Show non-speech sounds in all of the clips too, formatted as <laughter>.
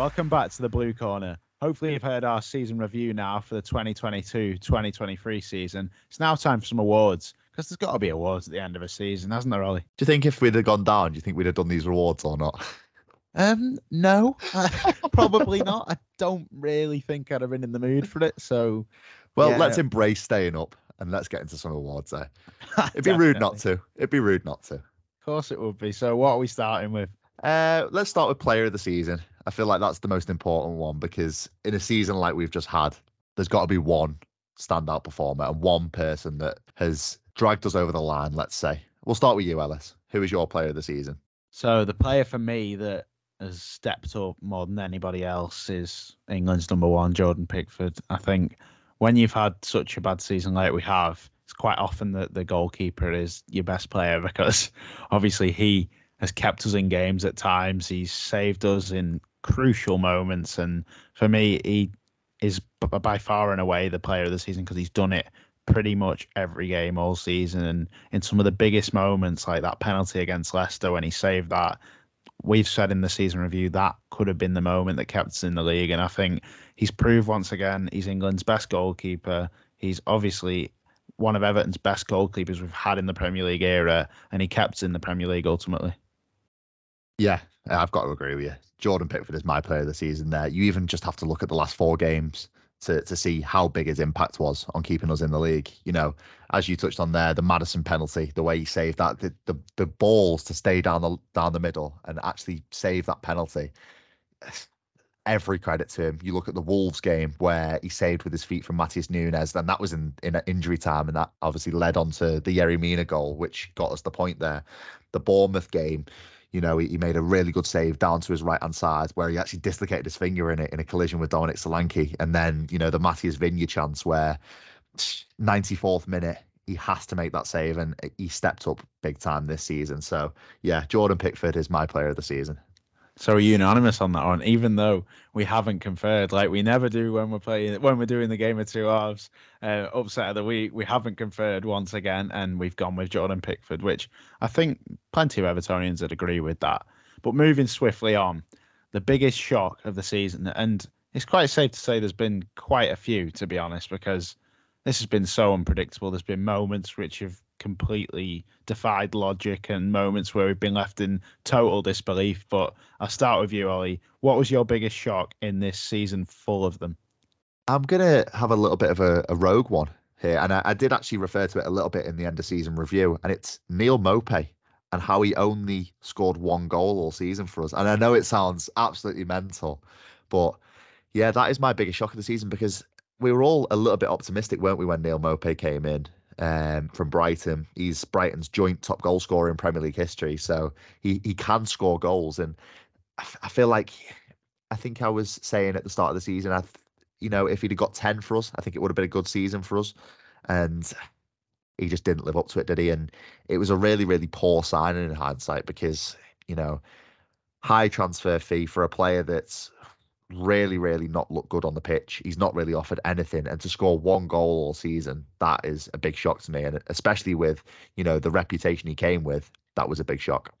Welcome back to the Blue Corner. Hopefully, you've heard our season review now for the 2022 2023 season. It's now time for some awards because there's got to be awards at the end of a season, hasn't there, Ollie? Do you think if we'd have gone down, do you think we'd have done these awards or not? Um, no, <laughs> probably not. I don't really think I'd have been in the mood for it. So, well, yeah. let's embrace staying up and let's get into some awards there. <laughs> It'd be rude not to. It'd be rude not to. Of course, it would be. So, what are we starting with? Uh, let's start with player of the season. I feel like that's the most important one because in a season like we've just had, there's got to be one standout performer and one person that has dragged us over the line. Let's say we'll start with you, Ellis. Who is your player of the season? So the player for me that has stepped up more than anybody else is England's number one, Jordan Pickford. I think when you've had such a bad season like we have, it's quite often that the goalkeeper is your best player <laughs> because obviously he has kept us in games at times. He's saved us in crucial moments. And for me, he is by far and away the player of the season because he's done it pretty much every game all season. And in some of the biggest moments, like that penalty against Leicester when he saved that, we've said in the season review that could have been the moment that kept us in the league. And I think he's proved once again he's England's best goalkeeper. He's obviously one of Everton's best goalkeepers we've had in the Premier League era, and he kept in the Premier League ultimately. Yeah, I've got to agree with you. Jordan Pickford is my player of the season there. You even just have to look at the last four games to to see how big his impact was on keeping us in the league. You know, as you touched on there, the Maddison penalty, the way he saved that, the the, the balls to stay down the down the middle and actually save that penalty. <sighs> Every credit to him. You look at the Wolves game where he saved with his feet from Matheus Nunes, and that was in in injury time, and that obviously led on to the Yerry Mina goal, which got us the point there. The Bournemouth game, you know, he, he, made a really good save down to his right hand side where he actually dislocated his finger in it in a collision with Dominic Solanke. And then, you know, the Matheus Viña chance where 94th minute, he has to make that save and he stepped up big time this season. So, yeah, Jordan Pickford is my player of the season. So we're unanimous on that one, even though we haven't conferred, like we never do when we're playing when we're doing the game of two halves. Uh, upset of the week, we haven't conferred once again, and we've gone with Jordan Pickford, which I think plenty of Evertonians would agree with that. But moving swiftly on, the biggest shock of the season, and it's quite safe to say there's been quite a few, to be honest, because this has been so unpredictable. There's been moments which have completely defied logic and moments where we've been left in total disbelief. But I'll start with you, Ollie. What was your biggest shock in this season full of them? I'm going to have a little bit of a, a rogue one here. And I, I, did actually refer to it a little bit in the end of season review. And it's Neal Maupay and how he only scored one goal all season for us. And I know it sounds absolutely mental, but yeah, that is my biggest shock of the season because we were all a little bit optimistic, weren't we, when Neal Maupay came in? Um, from Brighton. He's Brighton's joint top goal scorer in Premier League history, so he he can score goals. And I, f- I feel like I think I was saying at the start of the season, I, th- you know, if he'd have got ten for us, I think it would have been a good season for us. And he just didn't live up to it, did he? And it was a really really poor signing in hindsight because you know high transfer fee for a player that's really, really not looked good on the pitch. He's not really offered anything. And to score one goal all season, that is a big shock to me. And especially with, you know, the reputation he came with, that was a big shock.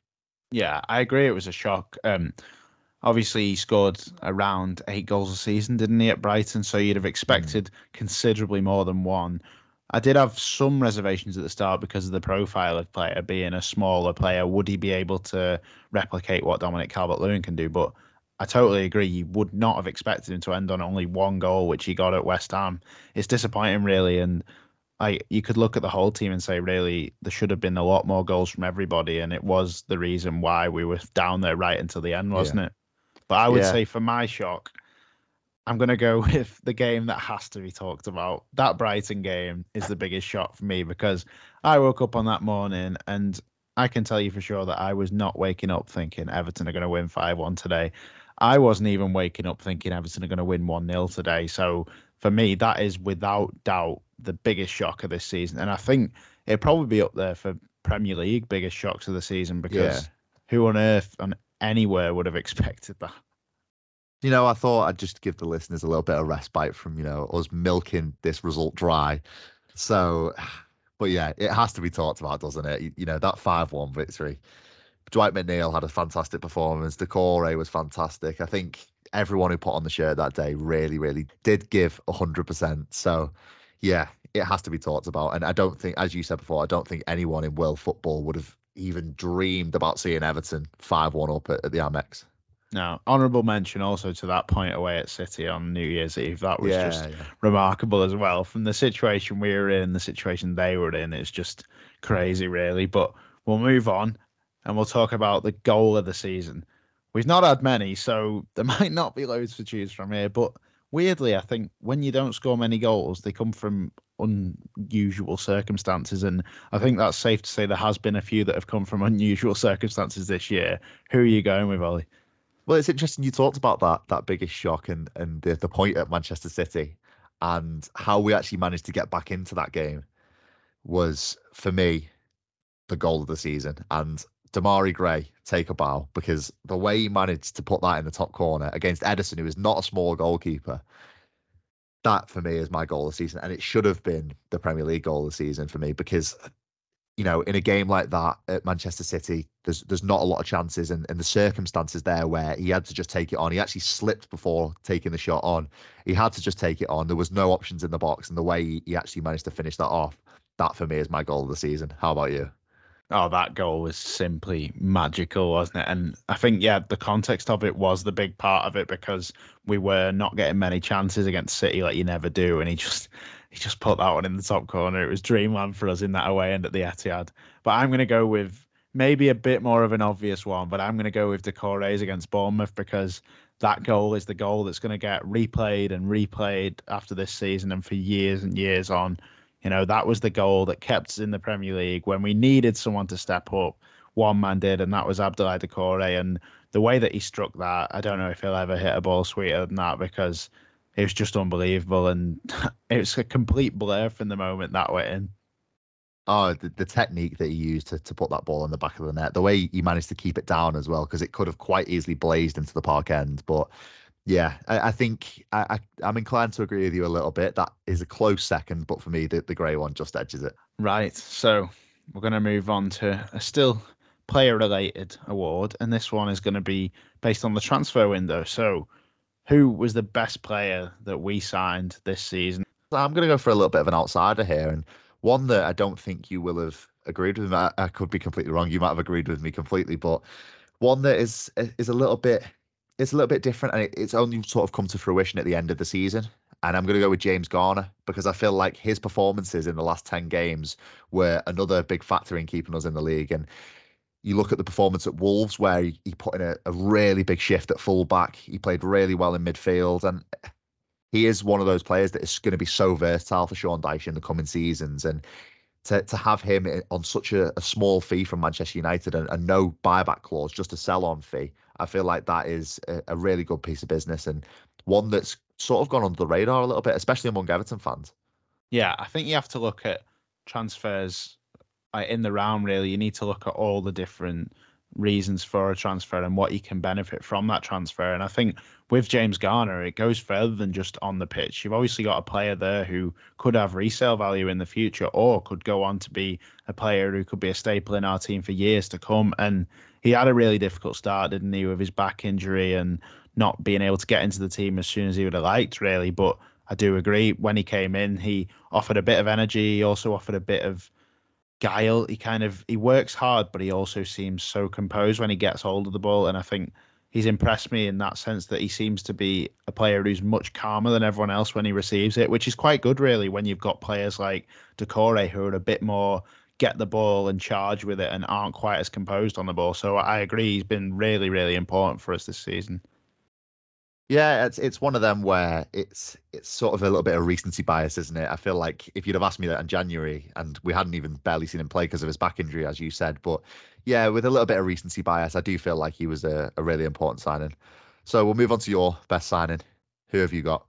Yeah, I agree. It was a shock. Um, obviously, he scored around eight goals a season, didn't he, at Brighton? So you'd have expected mm. considerably more than one. I did have some reservations at the start because of the profile of player being a smaller player. Would he be able to replicate what Dominic Calvert Lewin can do? But I totally agree. You would not have expected him to end on only one goal, which he got at West Ham. It's disappointing, really. And I, you could look at the whole team and say, really, there should have been a lot more goals from everybody, and it was the reason why we were down there right until the end, wasn't yeah. it? But I would yeah. say, for my shock, I'm going to go <laughs> with the game that has to be talked about. That Brighton game is the biggest shock for me because I woke up on that morning and I can tell you for sure that I was not waking up thinking Everton are going to win 5 1 today. I wasn't even waking up thinking Everton are going to win 1 0 today. So for me, that is without doubt the biggest shock of this season. And I think it'd probably be up there for Premier League biggest shocks of the season because yeah. who on earth and anywhere would have expected that? You know, I thought I'd just give the listeners a little bit of respite from, you know, us milking this result dry. So, <sighs> but yeah, it has to be talked about, doesn't it? You, you know, that 5 1 victory Dwight McNeil had a fantastic performance. Doucouré was fantastic. I think everyone who put on the shirt that day really, really did give 100%. So, yeah, it has to be talked about. And I don't think, as you said before, I don't think anyone in world football would have even dreamed about seeing Everton 5 1 up at, at the Amex. Now, honourable mention also to that point away at City on New Year's Eve. That was yeah, just yeah. remarkable as well. From the situation we were in, the situation they were in, it's just crazy, really. But we'll move on and we'll talk about the goal of the season. We've not had many, so <laughs> there might not be loads to choose from here. But weirdly, I think when you don't score many goals, they come from unusual circumstances. And I think that's safe to say there has been a few that have come from <laughs> unusual circumstances this year. Who are you going with, Ollie? Well, it's interesting you talked about that that biggest shock and and the, the point at Manchester City and how we actually managed to get back into that game was for me the goal of the season. And Demarai Gray take a bow because the way he managed to put that in the top corner against Ederson, who is not a small goalkeeper, that for me is my goal of the season. And it should have been the Premier League goal of the season for me because you know, in a game like that at Manchester City, there's there's not a lot of chances, and, and the circumstances there where he had to just take it on. He actually slipped before taking the shot on. He had to just take it on. There was no options in the box, and the way he, he actually managed to finish that off, that for me is my goal of the season. How about you? Oh, that goal was simply magical, wasn't it? And I think, yeah, the context of it was the big part of it because we were not getting many chances against City like you never do. And he just he just put that one in the top corner. It was dreamland for us in that away end at the Etihad. But I'm going to go with maybe a bit more of an obvious one, but I'm going to go with the Doucouré's against Bournemouth because that goal is the goal that's going to get replayed and replayed after this season and for years and years on. You know, that was the goal that kept us in the Premier League when we needed someone to step up. One man did, and that was Abdoulaye Doucouré. And the way that he struck that, I don't know if he'll ever hit a ball sweeter than that because it was just unbelievable, and <laughs> it was a complete blur from the moment that went in. Oh, the, the technique that he used to, to put that ball in the back of the net, the way he managed to keep it down as well, because it could have quite easily blazed into the park end. But yeah, I, I think I, I, am inclined to agree with you a little bit. That is a close second, but for me, the, the Gray one just edges it. Right. So we're going to move on to a still player related award, and this one is going to be based on the transfer window. So who was the best player that we signed this season? I'm going to go for a little bit of an outsider here, and one that I don't think you will have agreed with me. I, I could be completely wrong. You might have agreed with me completely, but one that is is a little bit it's a little bit different, and it, it's only sort of come to fruition at the end of the season. And I'm going to go with James Garner because I feel like his performances in the last 10 games were another big factor in keeping us in the league. And you look at the performance at Wolves, where he, he put in a, a, really big shift at fullback. He played really well in midfield, and he is one of those players that is going to be so versatile for Sean Dyche in the coming seasons. And to to have him eh, on such a, a small fee from Manchester United and, and, no buyback clause, just a sell on fee, I feel like that is a, a really good piece of business and one that's sort of gone under the radar a little bit, especially among Everton fans. Yeah, I think you have to look at transfers in the round really. You need to look at all the different reasons for a transfer and what you can benefit from that transfer. And i think with james garner it goes further than just on the pitch. You've obviously got a player there who could have resale value in the future or could go on to be a player who could be a staple in our team for years to come. And he had a really difficult start didn't he with his back injury and not being able to get into the team as soon as he would have liked really but i do agree when he came in he offered a bit of energy he also offered a bit of guile. He kind of he works hard, but he also seems so composed when he gets hold of the ball. And I think he's impressed me in that sense that he seems to be a player who's much calmer than everyone else when he receives it, which is quite good, really, when you've got players like Doucouré who are a bit more get the ball and charge with it and aren't quite as composed on the ball. So I agree, he's been really, really important for us this season. Yeah, it's it's one of them where it's it's sort of a little bit of recency bias, isn't it? I feel like if you'd have asked me that in January and we hadn't even barely seen him play because of his back injury, as you said, but yeah, with a little bit of recency bias, I do feel like he was a, a really important signing. So we'll move on to your best signing. Who have you got?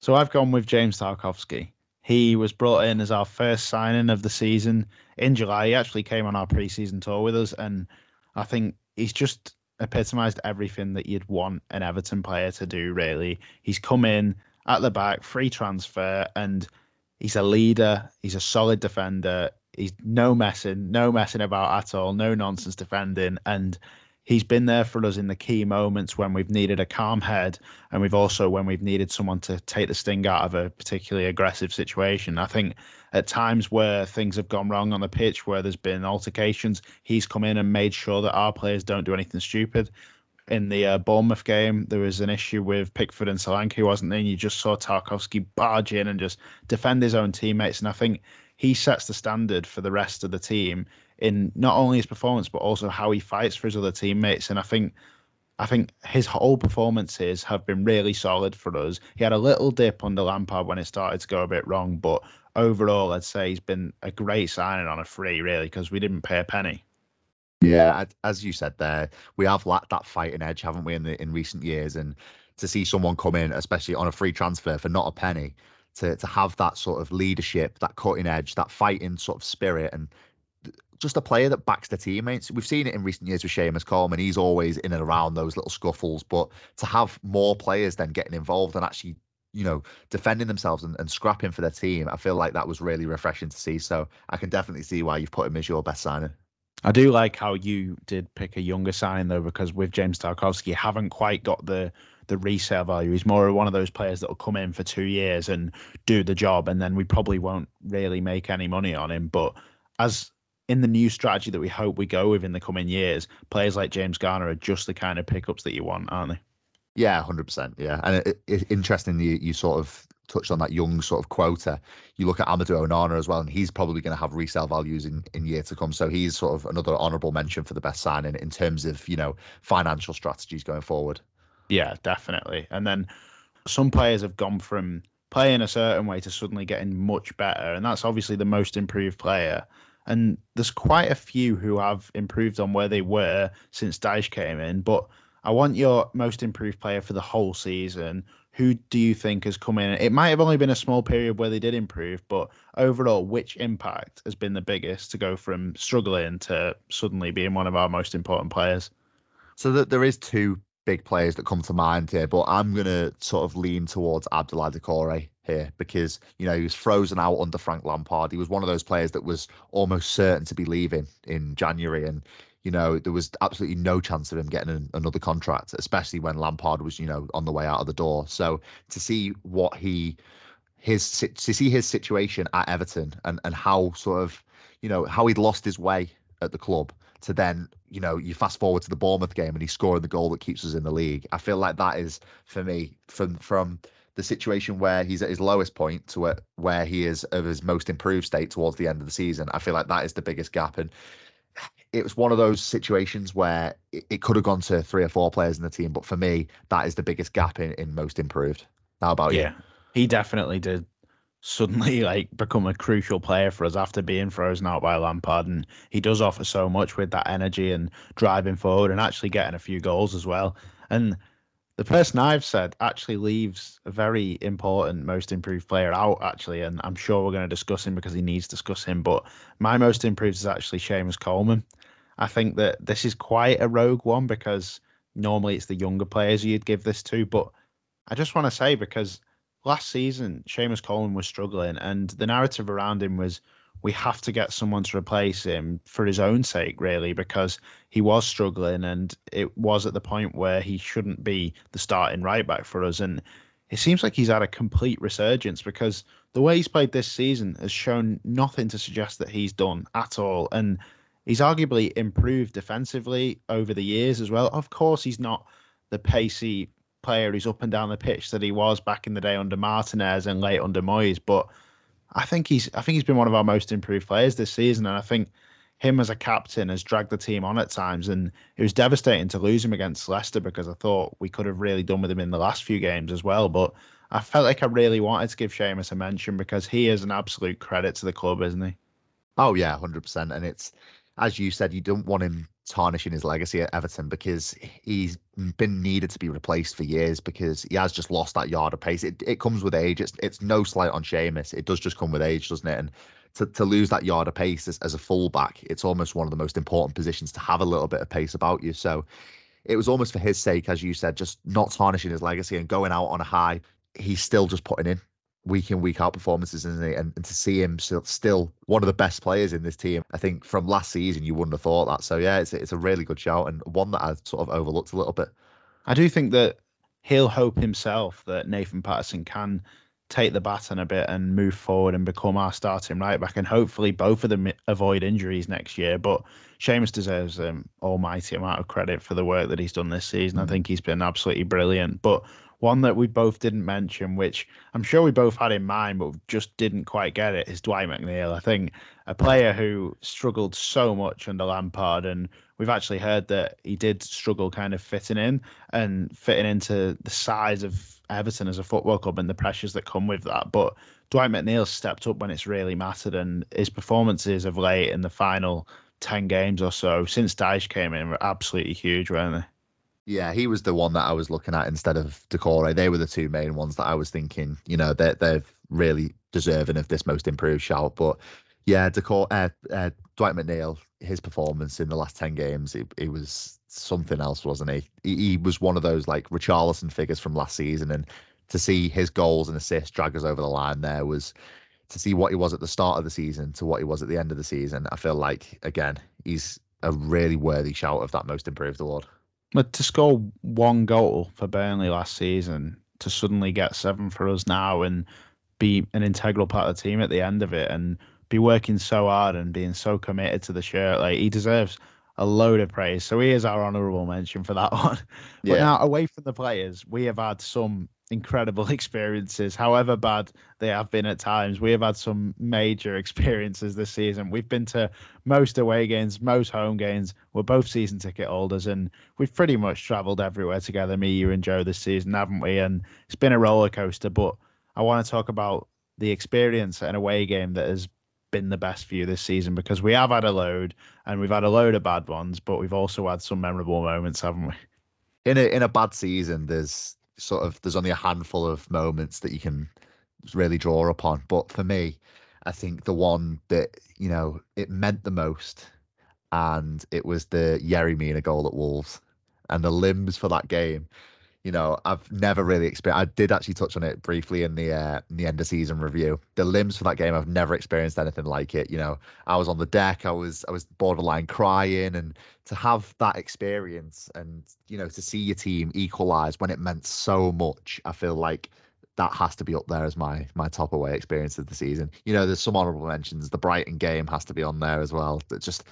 So I've gone with James Tarkowski. He was brought in as our first signing of the season in July. He actually came on our preseason tour with us, and I think he's just epitomized everything that you'd want an Everton player to do, really. He's come in at the back, free transfer, and he's a leader. He's a solid defender. He's no messing, no messing about at all, no nonsense defending. And he's been there for us in the key moments when we've needed a calm head and we've also when we've needed someone to take the sting out of a particularly aggressive situation. I think at times where things have gone wrong on the pitch, where there's been altercations, he's come in and made sure that our players don't do anything stupid. In the uh, Bournemouth game, there was an issue with Pickford and Solanke, wasn't there? And you just saw Tarkowski barge in and just defend his own teammates. And I think he sets the standard for the rest of the team in not only his performance but also how he fights for his other teammates. And I think I think his whole performances have been really solid for us. He had a little dip under Lampard when it started to go a bit wrong, but overall, I'd say he's been a great signing on a free, really, because we didn't pay a penny. Yeah, as you said there, we have lacked that fighting edge, haven't we, in the in recent years? And to see someone come in, especially on a free transfer for not a penny, to to have that sort of leadership, that cutting edge, that fighting sort of spirit, and just a player that backs the teammates. We've seen it in recent years with Seamus Coleman. He's always in and around those little scuffles. But to have more players then getting involved and actually, you know, defending themselves and, and scrapping for their team, I feel like that was really refreshing to see. So I can definitely see why you've put him as your best signing. I do like how you did pick a younger signing though, because with James Tarkowski, you haven't quite got the the resale value. He's more one of those players that will come in for two years and do the job, and then we probably won't really make any money on him. But as in the new strategy that we hope we go with in the coming years, players like James Garner are just the kind of pickups that you want, aren't they? Yeah, hundred percent. Yeah, and it, it, interesting you you sort of touched on that young sort of quota. You look at Amadou Onana as well, and he's probably going to have resale values in in year to come. So he's sort of another honourable mention for the best signing in terms of you know financial strategies going forward. Yeah, definitely. And then some players have gone from playing a certain way to suddenly getting much better, and that's obviously the most improved player. And there's quite a few who have improved on where they were since Dyche came in. But I want your most improved player for the whole season. Who do you think has come in? It might have only been a small period where they did improve, but overall, which impact has been the biggest to go from struggling to suddenly being one of our most important players? So that there is two big players that come to mind here, but I'm to sort of lean towards Abdoulaye Doucouré here because, you know, he was frozen out under Frank Lampard. He was one of those players that was almost certain to be leaving in January. And, you know, there was absolutely no chance of him getting an, another contract, especially when Lampard was, you know, on the way out of the door. So to see what he, his, to see his situation at Everton and, and how sort of, you know, how he'd lost his way at the club to then you know you fast forward to the Bournemouth game and he's scoring the goal that keeps us in the league. I feel like that is for me from from the situation where he's at his lowest point to where he is of his most improved state towards the end of the season. I feel like that is the biggest gap and it was one of those situations where it, it could have gone to three or four players in the team, but for me, that is the biggest gap in, in most improved. How about yeah, you? Yeah, he definitely did suddenly <laughs> like become a crucial player for us after being frozen out by Lampard. And he does offer so much with that energy and driving forward and actually getting a few goals as well. And the person I've said actually leaves a very important most improved player out, actually. And I'm sure we're going to discuss him because he needs to discuss him. But my most improved is actually Seamus Coleman. I think that this is quite a rogue one because normally it's the younger players you'd give this to. But I just want to say because last season, Seamus Coleman was struggling, and the narrative around him was we have to get someone to replace him for his own sake, really, because he was struggling and it was at the point where he shouldn't be the starting right back for us. And it seems like he's had a complete resurgence because the way he's played this season has shown nothing to suggest that he's done at all. And he's arguably improved defensively over the years as well. Of course, he's not the pacey player who's up and down the pitch that he was back in the day under Martinez and late under Moyes. But I think he's I think he's been one of our most improved players this season, and I think him as a captain has dragged the team on at times. And it was devastating to lose him against Leicester because I thought we could have really done with him in the last few games as well. But I felt like I really wanted to give Seamus a mention because he is an absolute credit to the club, isn't he? Oh yeah, hundred percent. And it's as you said, you don't want him tarnishing his legacy at Everton because he's been needed to be replaced for years because he has just lost that yard of pace. It it comes with age. It's it's no slight on Seamus. It does just come with age, doesn't it? And to, to lose that yard of pace as, as a fullback, it's almost one of the most important positions to have a little bit of pace about you. So it was almost for his sake, as you said, just not tarnishing his legacy and going out on a high. He's still just putting in week in week out performances, isn't he? And, and to see him still, still one of the best players in this team, I think from last season you wouldn't have thought that. So yeah, it's it's a really good shout and one that I sort of overlooked a little bit. I do think that he'll hope himself that Nathan Patterson can take the baton a bit and move forward and become our starting right back, and hopefully both of them avoid injuries next year. But Seamus deserves an almighty amount of credit for the work that he's done this season. Mm-hmm. I think he's been absolutely brilliant. But one that we both didn't mention, which I'm sure we both had in mind, but just didn't quite get it, is Dwight McNeil. I think a player who struggled so much under Lampard, and we've actually heard that he did struggle kind of fitting in and fitting into the size of Everton as a football club and the pressures that come with that. But Dwight McNeil stepped up when it's really mattered, and his performances of late in the final 10 games or so since Dyche came in were absolutely huge, weren't they? Yeah, he was the one that I was looking at instead of Doucouré. They were the two main ones that I was thinking, you know, they're, they're really deserving of this most improved shout. But yeah, Doucouré, uh, uh, Dwight McNeil, his performance in the last 10 games, it, it was something else, wasn't he? he? He was one of those like Richarlison figures from last season, and to see his goals and assists drag us over the line there was to see what he was at the start of the season to what he was at the end of the season. I feel like again he's a really worthy shout of that most improved award. But to score one goal for Burnley last season, to suddenly get seven for us now, and be an integral part of the team at the end of it, and be working so hard and being so committed to the shirt, like he deserves a load of praise. So he is our honourable mention for that <laughs> one. But yeah. now, away from the players, we have had some incredible <laughs> experiences, however bad they have been at times. We have had some major <laughs> experiences this season. We've been to most away games, most home games. We're both season ticket holders, and we've pretty much travelled everywhere together, me, you, and Joe, this season, haven't we? And it's been a roller coaster. But I want to talk about the experience at an away game that has been the best for you this season because we have had a load and we've had a load of bad ones, but we've also had some memorable moments, haven't we? In a in a bad season, there's sort of there's only a handful of moments that you can really draw upon. But for me, I think the one that you know it meant the most, and it was the Yerry Mina goal at Wolves, and the limbs for that game you know, I've never really experienced. I did actually touch on it briefly in the uh, in the end of season review. The limbs for that game, I've never experienced anything like it. You know, I was on the deck, I was I was borderline crying, and to have that experience, and you know, to see your team equalize when it meant so much, I feel like that has to be up there as my my top away experience of the season. You know, there's some honourable mentions. The Brighton game has to be on there as well. That just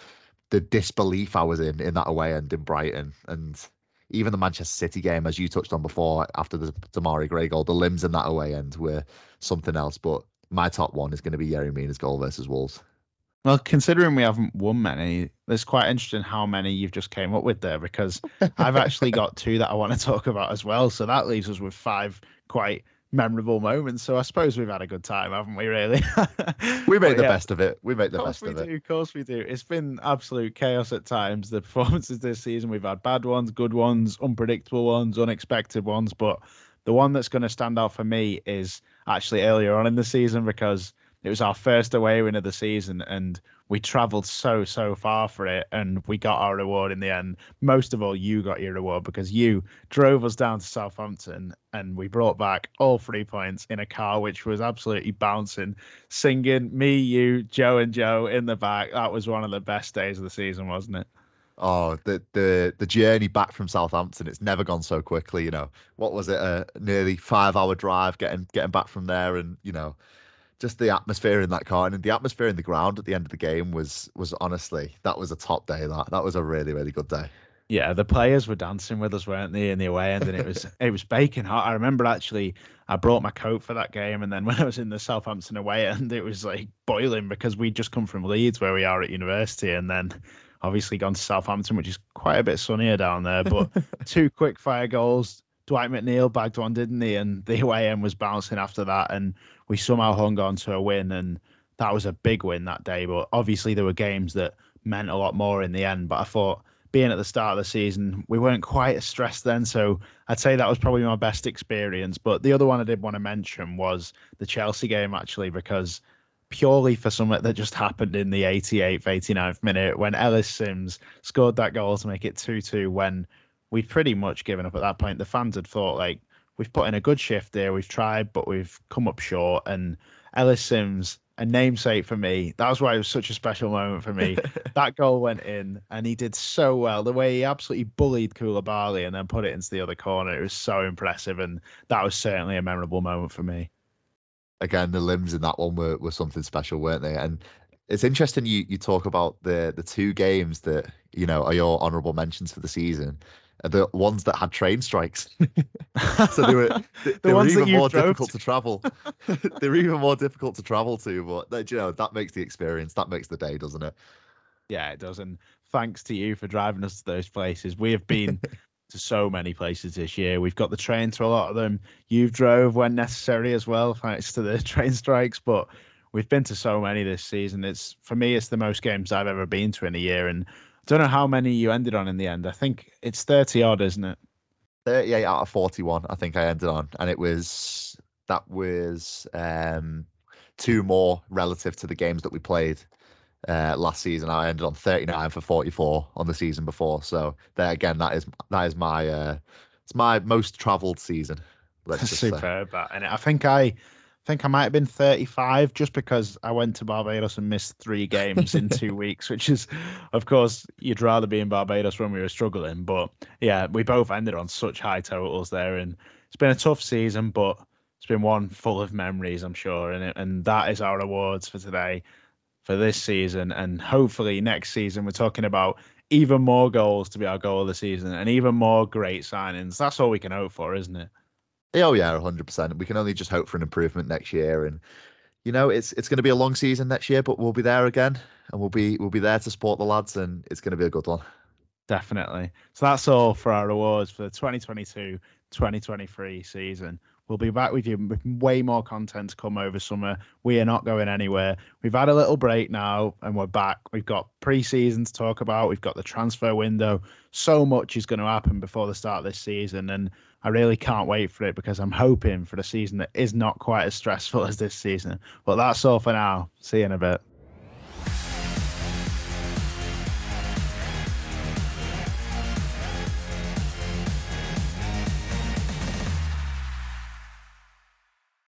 the disbelief I was in in that away end in Brighton and even the Manchester City game, as you touched on before, after the Demarai Gray goal, the limbs in that away end were something else. But my top one is going to be Yerry Mina's goal versus Wolves. Well, considering we haven't won many, it's quite interesting how many you've just came up with there because I've actually got two that I want to <laughs> talk about as well. So that leaves us with five quite memorable moments. So I suppose we've had a good time, haven't we? Really? <laughs> we make the yeah, best of it. We make the best of it. We do, of course we do. It's been absolute chaos at times. The <laughs> performances this season, we've had bad ones, good ones, unpredictable ones, unexpected ones. But the one that's going to stand out for me is actually earlier on in the season because it was our first away win of the season, and we travelled so so far for it, and we got our reward in the end. Most of all, you got your reward because you drove us down to Southampton, and we brought back all three points in a car which was absolutely bouncing, singing me, you, Joe, and Joe in the back. That was one of the best days of the season, wasn't it? Oh, the the the journey back from Southampton, it's never gone so quickly. You know, what was it? A nearly five hour drive getting getting back from there, and you know, just the atmosphere in that car and the atmosphere in the ground at the end of the game was was honestly that was a top day. That that was a really really good day. Yeah, the players were dancing with us, weren't they, in the away end, and it was <laughs> it was baking hot. I remember actually I brought my coat for that game, and then <laughs> when I was in the Southampton away end, it was like boiling because we'd just come from Leeds, where we are at university, and then obviously gone to Southampton, which is quite a bit sunnier down there. But <laughs> two quick fire goals. Dwight McNeil bagged one, didn't he? And the away end was bouncing after that, and we somehow hung on to a win, and that was a big win that day. But obviously, there were games that meant a lot more in the end. But I thought being at the start of the season, we weren't quite as stressed then. So I'd say that was probably my best experience. But the other one I did want to mention was the Chelsea game, actually, because purely for something that just happened in the 88th, 89th minute when Ellis Sims scored that goal to make it 2 2 when we'd pretty much given up at that point. The fans had thought, like, we've put in a good shift there. We've tried, but we've come up short. And Ellis Sims, a namesake for me. That was why it was such a special moment for me. <laughs> that goal went in, and he did so well. The way he absolutely bullied Koulibaly and then put it into the other corner, it was so impressive, and that was certainly a memorable moment for me. Again, the limbs in that one were, were something special, weren't they? And it's interesting you you talk about the the two games that you know are your honourable mentions for the season the ones that had train strikes. <laughs> so they were <laughs> they, the they were even more difficult to, to travel. <laughs> they were even more difficult to travel to, but they, you know that makes the experience, that makes the day, doesn't it? Yeah, it does. And thanks to you for driving us to those places. We have been to so many places this year. We've got the train to a lot of them. You've drove when necessary as well, thanks to the train strikes. But we've been to so many this season. It's for me, it's the most games I've ever been to in a year, and don't know how many you ended on in the end. I think it's 30 odd, isn't it? 38 out of 41, I think I ended on. And it was, that was um, two more relative to the games that we played uh, last season. I ended on 39 for 44 on the season before. So there again, that is, that is my, uh, it's my most traveled season. Let's <laughs> just Superb, say. and I think I, think I might have been 35 just because I went to Barbados and missed three games in two <laughs> weeks, which is, of course, you'd rather be in Barbados when we were struggling. But yeah, we both ended on such high totals there. And it's been a tough season, but it's been one full of memories, I'm sure. And, it, and that is our awards for today, for this season. And hopefully next season, we're talking about even more goals to be our goal of the season and even more great signings. That's all we can hope for, isn't it? Oh yeah, hundred percent. We can only just hope for an improvement next year, and you know it's it's going to be a long season next year, but we'll be there again, and we'll be we'll be there to support the lads, and it's going to be a good one. Definitely. So that's all for our awards for the 2022-2023 season. We'll be back with you with way more content to come over summer. We are not going anywhere. We've had a little break now and we're back. We've got pre-season to talk about. We've got the transfer window. So much is going to happen before the start of this season and I really can't wait for it because I'm hoping for the season that is not quite as stressful <laughs> as this season. But that's all for now. See you in a bit.